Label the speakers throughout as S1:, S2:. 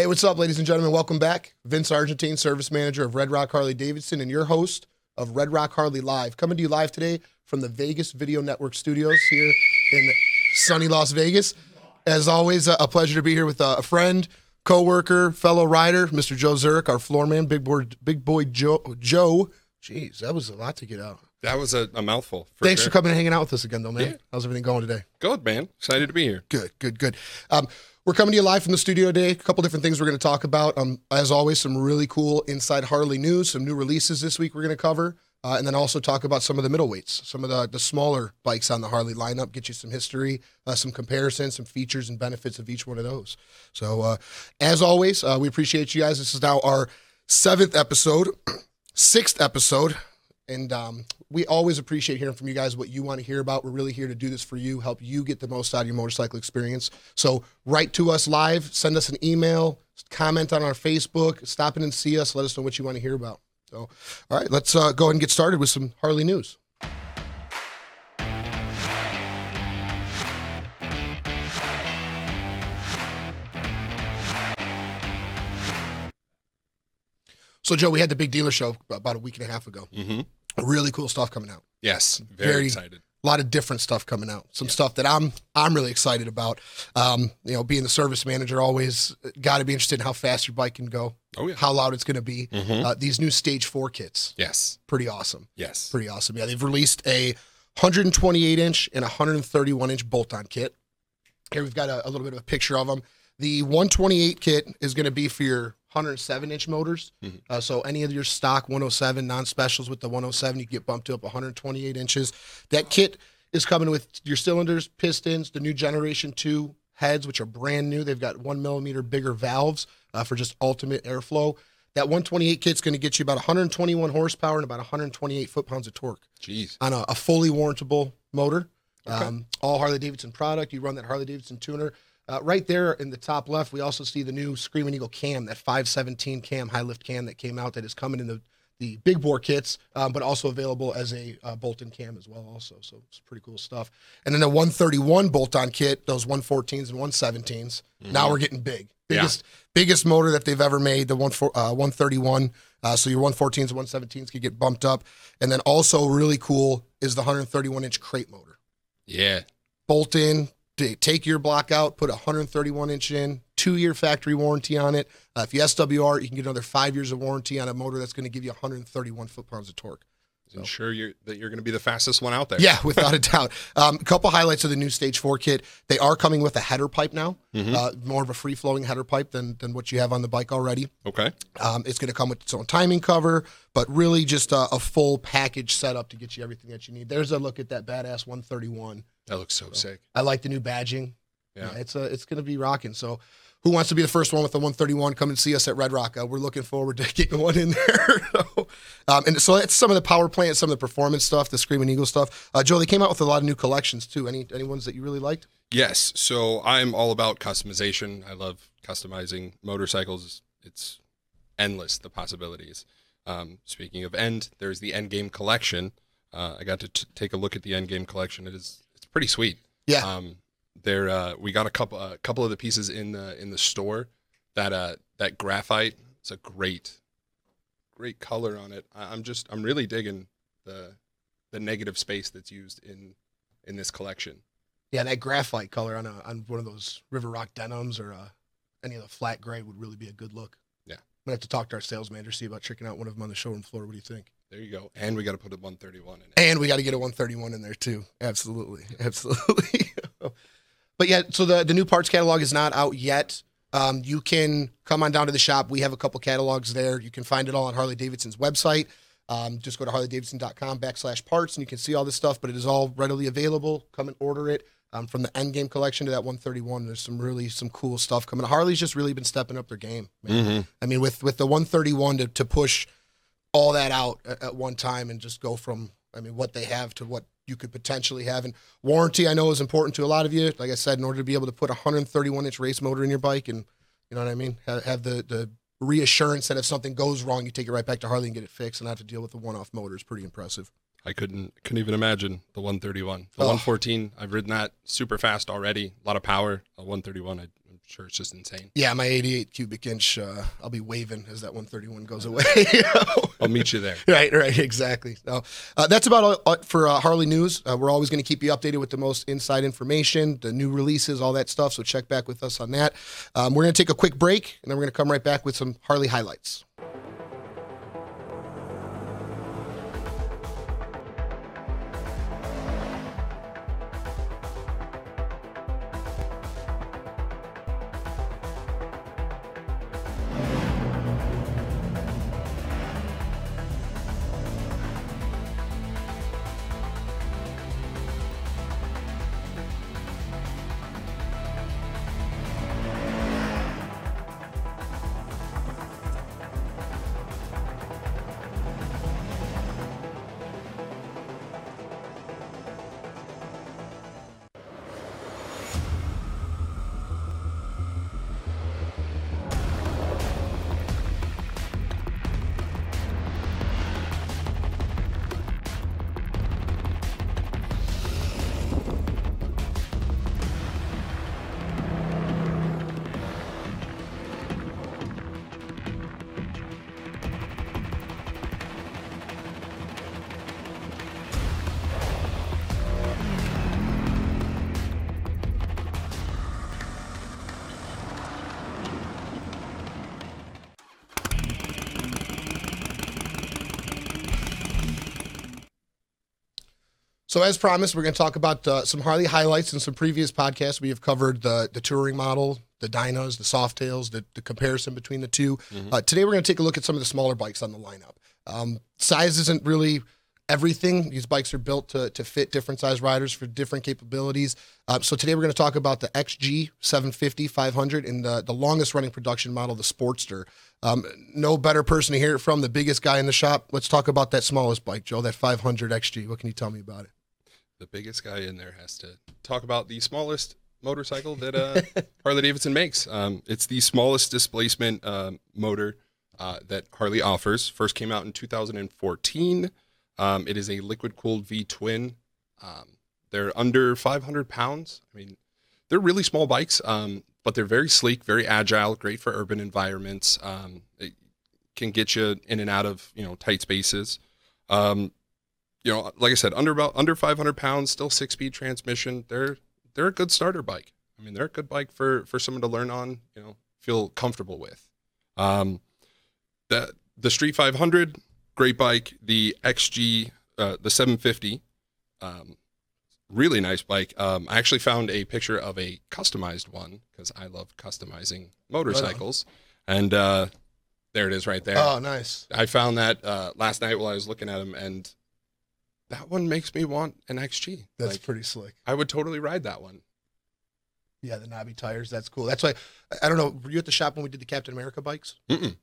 S1: Hey, what's up, ladies and gentlemen? Welcome back. Vince Argentine, service manager of Red Rock Harley Davidson, and your host of Red Rock Harley Live. Coming to you live today from the Vegas Video Network studios here in sunny Las Vegas. As always, a pleasure to be here with uh, a friend, co-worker, fellow rider, Mr. Joe Zurich, our floor man, big boy, big boy Joe. Joe, jeez, that was a lot to get out.
S2: That was a, a mouthful.
S1: For Thanks sure. for coming and hanging out with us again, though, man. Yeah. How's everything going today?
S2: Good, man. Excited to be here.
S1: Good, good, good. Um, we're coming to you live from the studio today. A couple different things we're going to talk about. Um, as always, some really cool inside Harley news, some new releases this week we're going to cover, uh, and then also talk about some of the middleweights, some of the, the smaller bikes on the Harley lineup, get you some history, uh, some comparisons, some features and benefits of each one of those. So, uh, as always, uh, we appreciate you guys. This is now our seventh episode, sixth episode. And um, we always appreciate hearing from you guys what you want to hear about. We're really here to do this for you, help you get the most out of your motorcycle experience. So write to us live, send us an email, comment on our Facebook, stop in and see us, let us know what you want to hear about. So, all right, let's uh, go ahead and get started with some Harley news. So, Joe, we had the big dealer show about a week and a half ago.
S2: Mm-hmm.
S1: Really cool stuff coming out.
S2: Yes, very, very excited.
S1: A lot of different stuff coming out. Some yeah. stuff that I'm I'm really excited about. Um, you know, being the service manager, always got to be interested in how fast your bike can go.
S2: Oh yeah.
S1: How loud it's going to be. Mm-hmm. Uh, these new Stage Four kits.
S2: Yes.
S1: Pretty awesome.
S2: Yes.
S1: Pretty awesome. Yeah, they've released a 128 inch and 131 inch bolt-on kit. Here we've got a, a little bit of a picture of them. The 128 kit is going to be for your 107 inch motors. Mm-hmm. Uh, so any of your stock 107 non specials with the 107, you get bumped up 128 inches. That kit is coming with your cylinders, pistons, the new generation two heads, which are brand new. They've got one millimeter bigger valves uh, for just ultimate airflow. That 128 kit's going to get you about 121 horsepower and about 128 foot pounds of torque.
S2: Jeez.
S1: On a, a fully warrantable motor. Okay. Um, all Harley Davidson product. You run that Harley Davidson tuner. Uh, right there in the top left, we also see the new Screaming Eagle cam, that 517 cam, high lift cam that came out that is coming in the, the big bore kits, um, but also available as a uh, bolt-in cam as well also. So it's pretty cool stuff. And then the 131 bolt-on kit, those 114s and 117s. Mm-hmm. Now we're getting big. Biggest yeah. biggest motor that they've ever made, the one for, uh, 131. Uh, so your 114s and 117s could get bumped up. And then also really cool is the 131 inch crate motor.
S2: Yeah.
S1: Bolt in, take your block out, put a 131 inch in, two year factory warranty on it. Uh, if you SWR, you can get another five years of warranty on a motor that's going to give you 131 foot pounds of torque.
S2: So. Ensure you're, that you're going to be the fastest one out there.
S1: Yeah, without a doubt. Um, a couple highlights of the new Stage 4 kit. They are coming with a header pipe now, mm-hmm. uh, more of a free flowing header pipe than, than what you have on the bike already.
S2: Okay.
S1: Um, it's going to come with its own timing cover, but really just a, a, full package setup to get you everything that you need. There's a look at that badass 131.
S2: That looks so, so sick.
S1: I like the new badging. Yeah, yeah it's a, it's going to be rocking. So, who wants to be the first one with the 131? Come and see us at Red Rock. Uh, we're looking forward to getting one in there. um, and so that's some of the power plant, some of the performance stuff, the Screaming Eagle stuff. Uh, Joe, they came out with a lot of new collections too. Any any ones that you really liked?
S2: Yes. So I'm all about customization. I love customizing motorcycles. It's endless the possibilities. Um, speaking of end, there's the Endgame collection. Uh, I got to t- take a look at the Endgame collection. It is pretty sweet.
S1: Yeah.
S2: Um, there uh, we got a couple a couple of the pieces in the in the store that uh that graphite. It's a great great color on it. I, I'm just I'm really digging the the negative space that's used in in this collection.
S1: Yeah, that graphite color on a on one of those River Rock denims or uh, any of the flat gray would really be a good look.
S2: Yeah,
S1: I'm gonna have to talk to our sales manager see about checking out one of them on the showroom floor. What do you think?
S2: There you go. And we got to put a 131 in it.
S1: And we got to get a 131 in there too. Absolutely, absolutely. but yeah, so the the new parts catalog is not out yet. Um, you can come on down to the shop. We have a couple catalogs there. You can find it all on Harley Davidson's website. Um, just go to harleydavidson.com backslash parts and you can see all this stuff, but it is all readily available. Come and order it. Um, from the Endgame collection to that 131, there's some really some cool stuff coming. Harley's just really been stepping up their game.
S2: Mm-hmm.
S1: I mean, with with the 131 to, to push all that out at, at one time and just go from I mean what they have to what you could potentially have. And warranty, I know, is important to a lot of you. Like I said, in order to be able to put a 131 inch race motor in your bike, and you know what I mean, have, have the the reassurance that if something goes wrong, you take it right back to Harley and get it fixed, and not have to deal with the one off motor is pretty impressive.
S2: I couldn't couldn't even imagine the 131. The oh. 114, I've ridden that super fast already. A lot of power. A 131, I'm sure it's just insane.
S1: Yeah, my 88 cubic inch, uh, I'll be waving as that 131 goes away. you know?
S2: I'll meet you there.
S1: Right, right, exactly. So uh, that's about all uh, for uh, Harley News. Uh, we're always going to keep you updated with the most inside information, the new releases, all that stuff. So check back with us on that. Um, we're going to take a quick break, and then we're going to come right back with some Harley highlights. So, as promised, we're going to talk about uh, some Harley highlights in some previous podcasts. We have covered the the touring model, the Dynas, the Softails, the, the comparison between the 2 Uh, today, we're going to take a look at some of the smaller bikes on the lineup. Um, size isn't really everything. These bikes are built to, to fit different size riders for different capabilities. Uh, so today we're going to talk about the XG 750 500 and the, the longest running production model, the Sportster. Um, no better person to hear it from, the biggest guy in the shop. Let's talk about that smallest bike, Joe, that 500 XG. What can you tell me about it?
S2: The biggest guy in there has to talk about the smallest motorcycle that uh, Harley Davidson makes. Um, it's the smallest displacement um motor uh, that Harley offers. First came out in 2014. Um, it is a liquid cooled V twin. Um, they're under 500 pounds. I mean, they're really small bikes, um, but they're very sleek, very agile, great for urban environments. Um, it can get you in and out of you know tight spaces. Um, you know, like I said, under about under 500 pounds, still six speed transmission. They're they're a good starter bike. I mean, they're a good bike for for someone to learn on. You know, feel comfortable with. Um, the the Street 500, great bike. The XG, uh, the 750, um, really nice bike. Um, I actually found a picture of a customized one because I love customizing motorcycles, and uh, there it is right there.
S1: Oh, nice.
S2: I found that uh, last night while I was looking at them, and that one makes me want an XG.
S1: That's
S2: Like,
S1: pretty slick.
S2: I would totally ride that one.
S1: Yeah, the knobby tires. That's cool. That's why I don't know. Were you at the shop when we did the Captain America bikes?
S2: Mm-mm.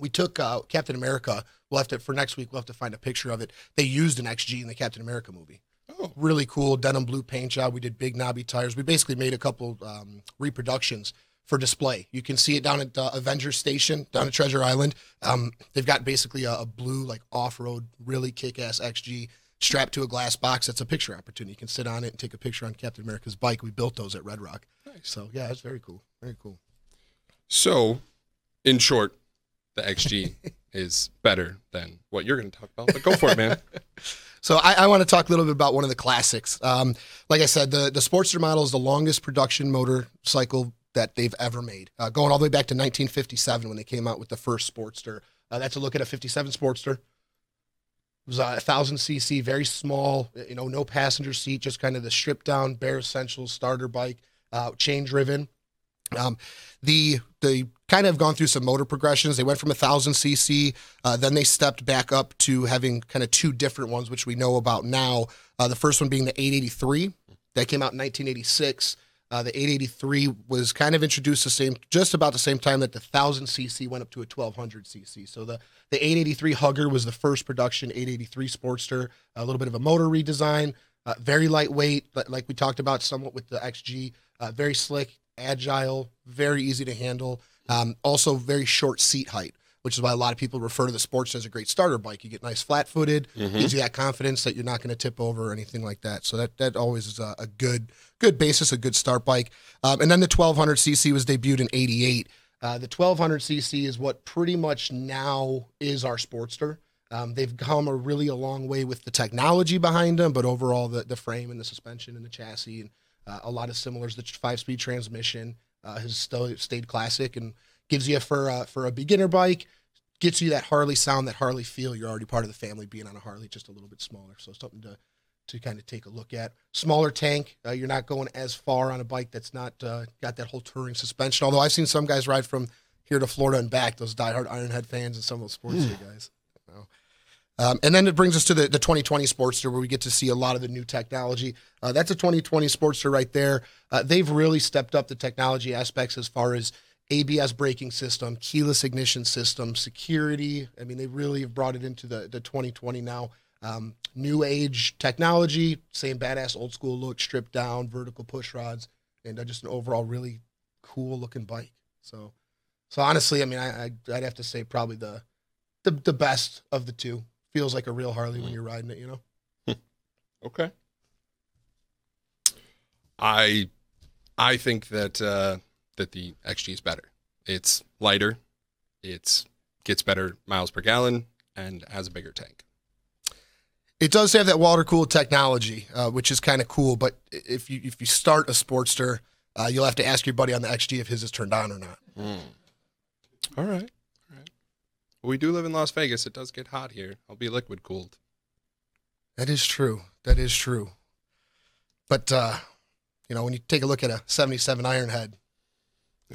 S1: We took uh, Captain America. We'll have to for next week. We'll have to find a picture of it. They used an XG in the Captain America movie.
S2: Oh,
S1: Really cool denim blue paint job. We did big knobby tires. We basically made a couple um, reproductions for display. You can see it down at uh, Avengers Station down at Treasure Island. Um, they've got basically a, a blue like off road really kick ass XG strapped to a glass box. That's a picture opportunity. You can sit on it and take a picture on Captain America's bike. We built those at Red Rock.
S2: nice.
S1: So yeah, it's very cool. Very cool.
S2: So, in short, the XG is better than what you're going to talk about. But go for it, man.
S1: So I, I want to talk a little bit about one of the classics. Um, like I said, the the Sportster model is the longest production motorcycle that they've ever made, uh, going all the way back to 1957 when they came out with the first Sportster. Uh, that's a look at a 57 Sportster. Was a thousand cc, very small. You know, no passenger seat, just kind of the stripped down, bare essentials starter bike, uh, chain driven. Um, the they kind of gone through some motor progressions. They went from a thousand cc, uh, then they stepped back up to having kind of two different ones, which we know about now. Uh, the first one being the 883 that came out in 1986. Uh, the 883 was kind of introduced the same, just about the same time that the 1000 cc went up to a 1200 cc. So the the 883 Hugger was the first production 883 Sportster. A little bit of a motor redesign, uh, very lightweight, like we talked about somewhat with the XG, uh, very slick, agile, very easy to handle. Um, also, very short seat height, which is why a lot of people refer to the sports as a great starter bike. You get nice flat footed,
S2: Mhm.
S1: gives you that confidence that you're not going to tip over or anything like that. So that that always is a, a good good basis, a good start bike. Um, and then the 1200cc was debuted in '88. Uh, the 1200cc is what pretty much now is our Sportster. Um, they've come a really a long way with the technology behind them, but overall the, the frame and the suspension and the chassis and uh, a lot of similars. The five speed transmission uh, has still stayed classic and gives you for uh, for a beginner bike gets you that Harley sound, that Harley feel. You're already part of the family being on a Harley, just a little bit smaller. So something to to kind of take a look at. Smaller tank. Uh, you're not going as far on a bike that's not uh, got that whole touring suspension. Although I've seen some guys ride from here to Florida and back. Those diehard Ironhead fans and some of those sports guys. You. Um, and then it brings us to the, the 2020 Sportster, where we get to see a lot of the new technology. Uh, that's a 2020 Sportster right there. Uh, they've really stepped up the technology aspects as far as ABS braking system, keyless ignition system, security. I mean, they really have brought it into the, the 2020 now. Um, new age technology, same badass old school look, stripped down, vertical push rods, and uh, just an overall really cool looking bike. So, so honestly, I mean, I, I'd have to say probably the, the the best of the two. Feels like a real Harley when you're riding it, you know.
S2: Okay. I I think that uh, that the XG is better. It's lighter, it's gets better miles per gallon, and has a bigger tank.
S1: It does have that water cooled technology, uh, which is kind of cool. But if you if you start a Sportster, uh, you'll have to ask your buddy on the XG if his is turned on or not.
S2: All right, all right. Well, we do live in Las Vegas. It does get hot here. I'll be liquid cooled.
S1: That is true. That is true. But uh, you know, when you take a look at a '77 Ironhead,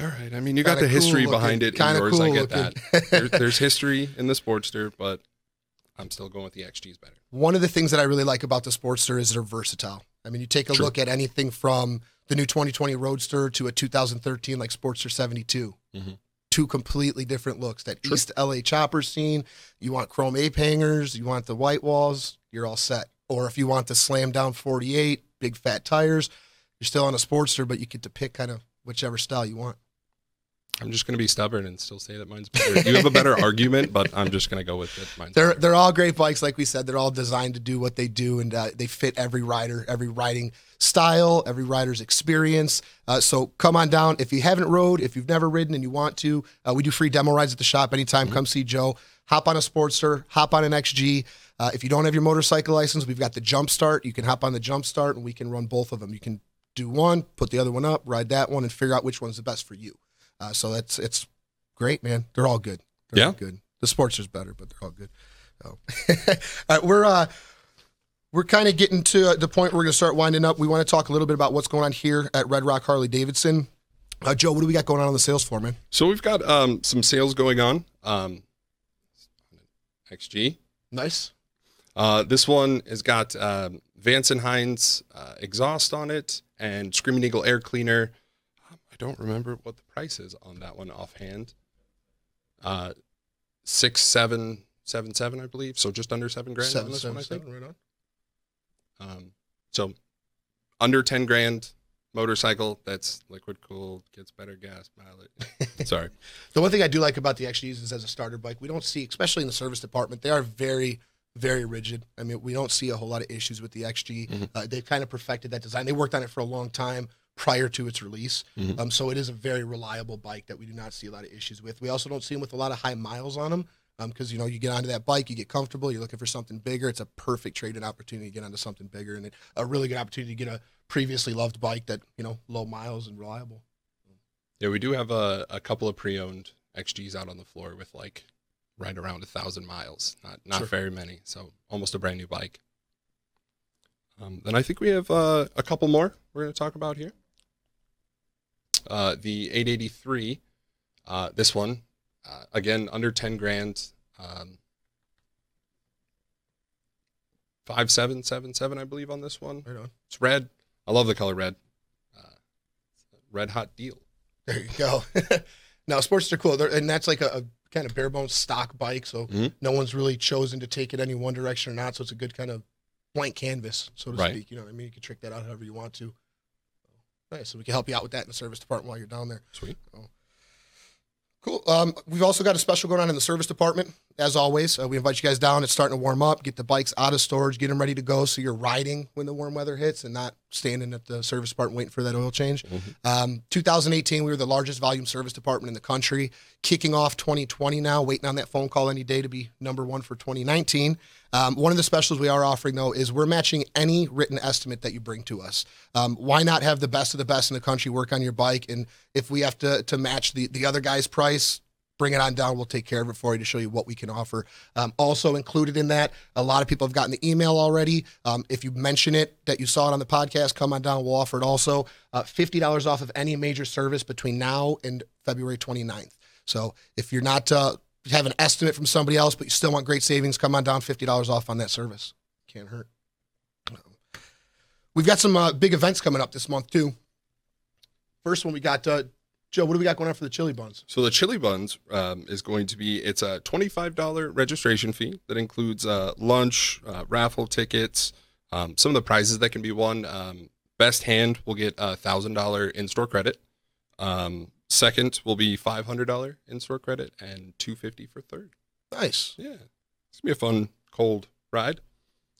S2: All right. I mean, you got
S1: Kinda
S2: the history
S1: cool
S2: behind
S1: looking-
S2: it in yours. I
S1: cool
S2: get that. There, there's history in the Sportster, but I'm still going with the XG's better.
S1: one of the things that I really like about the Sportster is they're versatile. I mean, you take a
S2: True.
S1: look at anything from the new 2020 Roadster to a 2013 like Sportster 72.
S2: Mhm.
S1: Two completely different looks. That
S2: True.
S1: East LA chopper scene, you want chrome ape hangers, you want the white walls, you're all set. Or if you want the slam down 48, big fat tires, you're still on a Sportster, but you get to pick kind of whichever style you want.
S2: I'm just going to be stubborn and still say that mine's better. You have a better argument, but I'm just going to go with it. Mine's
S1: They're
S2: better.
S1: they're all great bikes, like we said. They're all designed to do what they do, and uh, they fit every rider, every riding style, every rider's experience. Uh, so come on down if you haven't rode, if you've never ridden and you want to. Uh, we do free demo rides at the shop anytime. Come see Joe. Hop on a Sportster, hop on an XG. Uh, if you don't have your motorcycle license, we've got the Jump Start. You can hop on the Jump Start, and we can run both of them. You can do one, put the other one up, ride that one, and figure out which one's the best for you. Uh, so that's it's great, man. They're all good. They're all
S2: Yeah.
S1: good. The sports is better, but they're all good. So, all right, we're uh, we're kind of getting to uh, the point where we're going to start winding up. We want to talk a little bit about what's going on here at Red Rock Harley Davidson. Uh, Joe, what do we got going on on the sales floor, man?
S2: So we've got um, some sales going on. Um, XG.
S1: Nice.
S2: Uh, this one has got um, Vance and Hines uh, exhaust on it and Screaming Eagle air cleaner. Don't remember what the price is on that one offhand. Uh, six seven seven seven, I believe. So just under seven grand on this
S1: seven,
S2: one, I think.
S1: seven, right on.
S2: Um, so under 10 grand motorcycle that's liquid cooled, gets better gas mileage. Sorry.
S1: The one thing I do like about the XGs is as a starter bike, we don't see, especially in the service department, they are very, very rigid. I mean, we don't see a whole lot of issues with the XG.
S2: Mhm.
S1: Uh, they've kind of perfected that design. They worked on it for a long time prior to its release.
S2: Mhm.
S1: Um, so it is a very reliable bike that we do not see a lot of issues with. We also don't see them with a lot of high miles on them because, you know, you get onto that bike, you get comfortable, you're looking for something bigger. It's a perfect trade-in opportunity to get onto something bigger and a really good opportunity to get a previously loved bike that, you know, low miles and reliable.
S2: Yeah, we do have a, a couple of pre-owned XGs out on the floor with like right around a thousand miles. Not not
S1: Sure.
S2: very many, so almost a brand new bike. Um, then I think we have uh, a couple more we're going to talk about here. Uh, the 883, uh, this one, uh, again under 10 grand, um, five seven seven seven, I believe on this one.
S1: Right on.
S2: It's red. I love the color red. Uh, red hot deal.
S1: There you go. now, sports are cool, They're, and that's like a, a kind of bare bones stock bike. So
S2: Mhm.
S1: no one's really chosen to take it any one direction or not. So it's a good kind of blank canvas, so to
S2: Right.
S1: speak. You know what I mean? You can trick that out however you want to. Nice. So we can help you out with that in the service department while you're down there.
S2: Sweet.
S1: Cool. Um, we've also got a special going on in the service department. As always, uh, we invite you guys down. It's starting to warm up. Get the bikes out of storage, get them ready to go, so you're riding when the warm weather hits, and not standing at the service department waiting for that oil change. Um, 2018, we were the largest volume service department in the country. Kicking off 2020 now, waiting on that phone call any day to be number one for 2019. Um, one of the specials we are offering though is we're matching any written estimate that you bring to us. Um, why not have the best of the best in the country work on your bike? And if we have to to match the the other guy's price, bring it on down. We'll take care of it for you to show you what we can offer. Um, also included in that, a lot of people have gotten the email already. Um, if you mention it that you saw it on the podcast, come on down. We'll offer it also. Uh, $50 off of any major service between now and February 29th. So if you're not uh, have an estimate from somebody else, but you still want great savings, come on down. $50 off on that service. Can't hurt. We've got some uh, big events coming up this month too. First one we got uh, Joe. What do we got going on for the Chilly Buns?
S2: So the Chilly Buns um, is going to be it's a twenty five dollar registration fee that includes uh, lunch, uh, raffle tickets, um, some of the prizes that can be won. Um, best hand will get a thousand dollar in store credit. Um, second will be five hundred dollar in store credit, and two fifty for third.
S1: Nice.
S2: Yeah, it's gonna be a fun cold ride.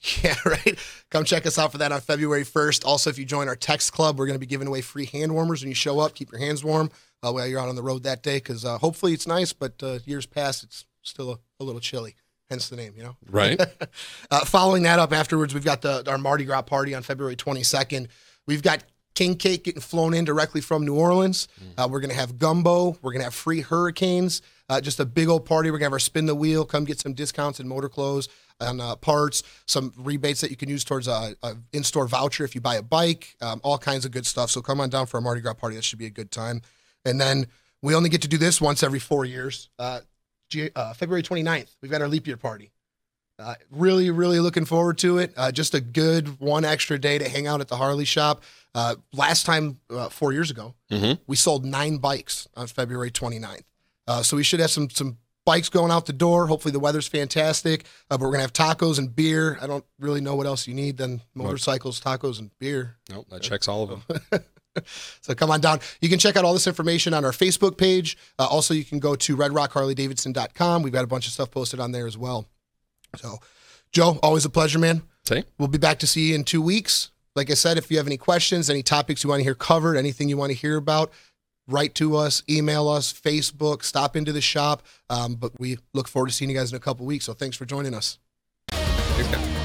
S1: Yeah, right. Come check us out for that on February 1st. Also, if you join our text club, we're going to be giving away free hand warmers when you show up. Keep your hands warm uh, while you're out on the road that day because uh, hopefully it's nice, but uh, years past, it's still a, a, little chilly. Hence the name, you know?
S2: Right.
S1: Uh, following that up afterwards, we've got the our Mardi Gras party on February 22nd. We've got king cake getting flown in directly from New Orleans. Uh, we're going to have gumbo. We're going to have free hurricanes. Uh, just a big old party. We're going to have our spin the wheel. Come get some discounts and motor clothes on uh, parts, some rebates that you can use towards a, a in-store voucher if you buy a bike, um, all kinds of good stuff. So come on down for a Mardi Gras party. That should be a good time. And then we only get to do this once every four years. Uh, G- uh, February 29th, we've got our leap year party. Uh, really, really looking forward to it. Uh, just a good one extra day to hang out at the Harley shop. Uh, last time, uh, four years ago,
S2: Mhm.
S1: we sold nine bikes on February 29th. Uh, so we should have some some bikes going out the door. Hopefully the weather's fantastic. Uh, but we're gonna have tacos and beer. I don't really know what else you need than motorcycles, tacos, and beer.
S2: Nope, that checks all of them.
S1: So come on down. You can check out all this information on our Facebook page. Uh, also, you can go to redrockharleydavidson.com. We've got a bunch of stuff posted on there as well. So, Joe, always a pleasure, man.
S2: Say,
S1: We'll be back to see you in two weeks. Like I said, if you have any questions, any topics you want to hear covered, anything you want to hear about, write to us, email us, Facebook, stop into the shop. Um, but we look forward to seeing you guys in a couple weeks. So thanks for joining us.
S2: thanks.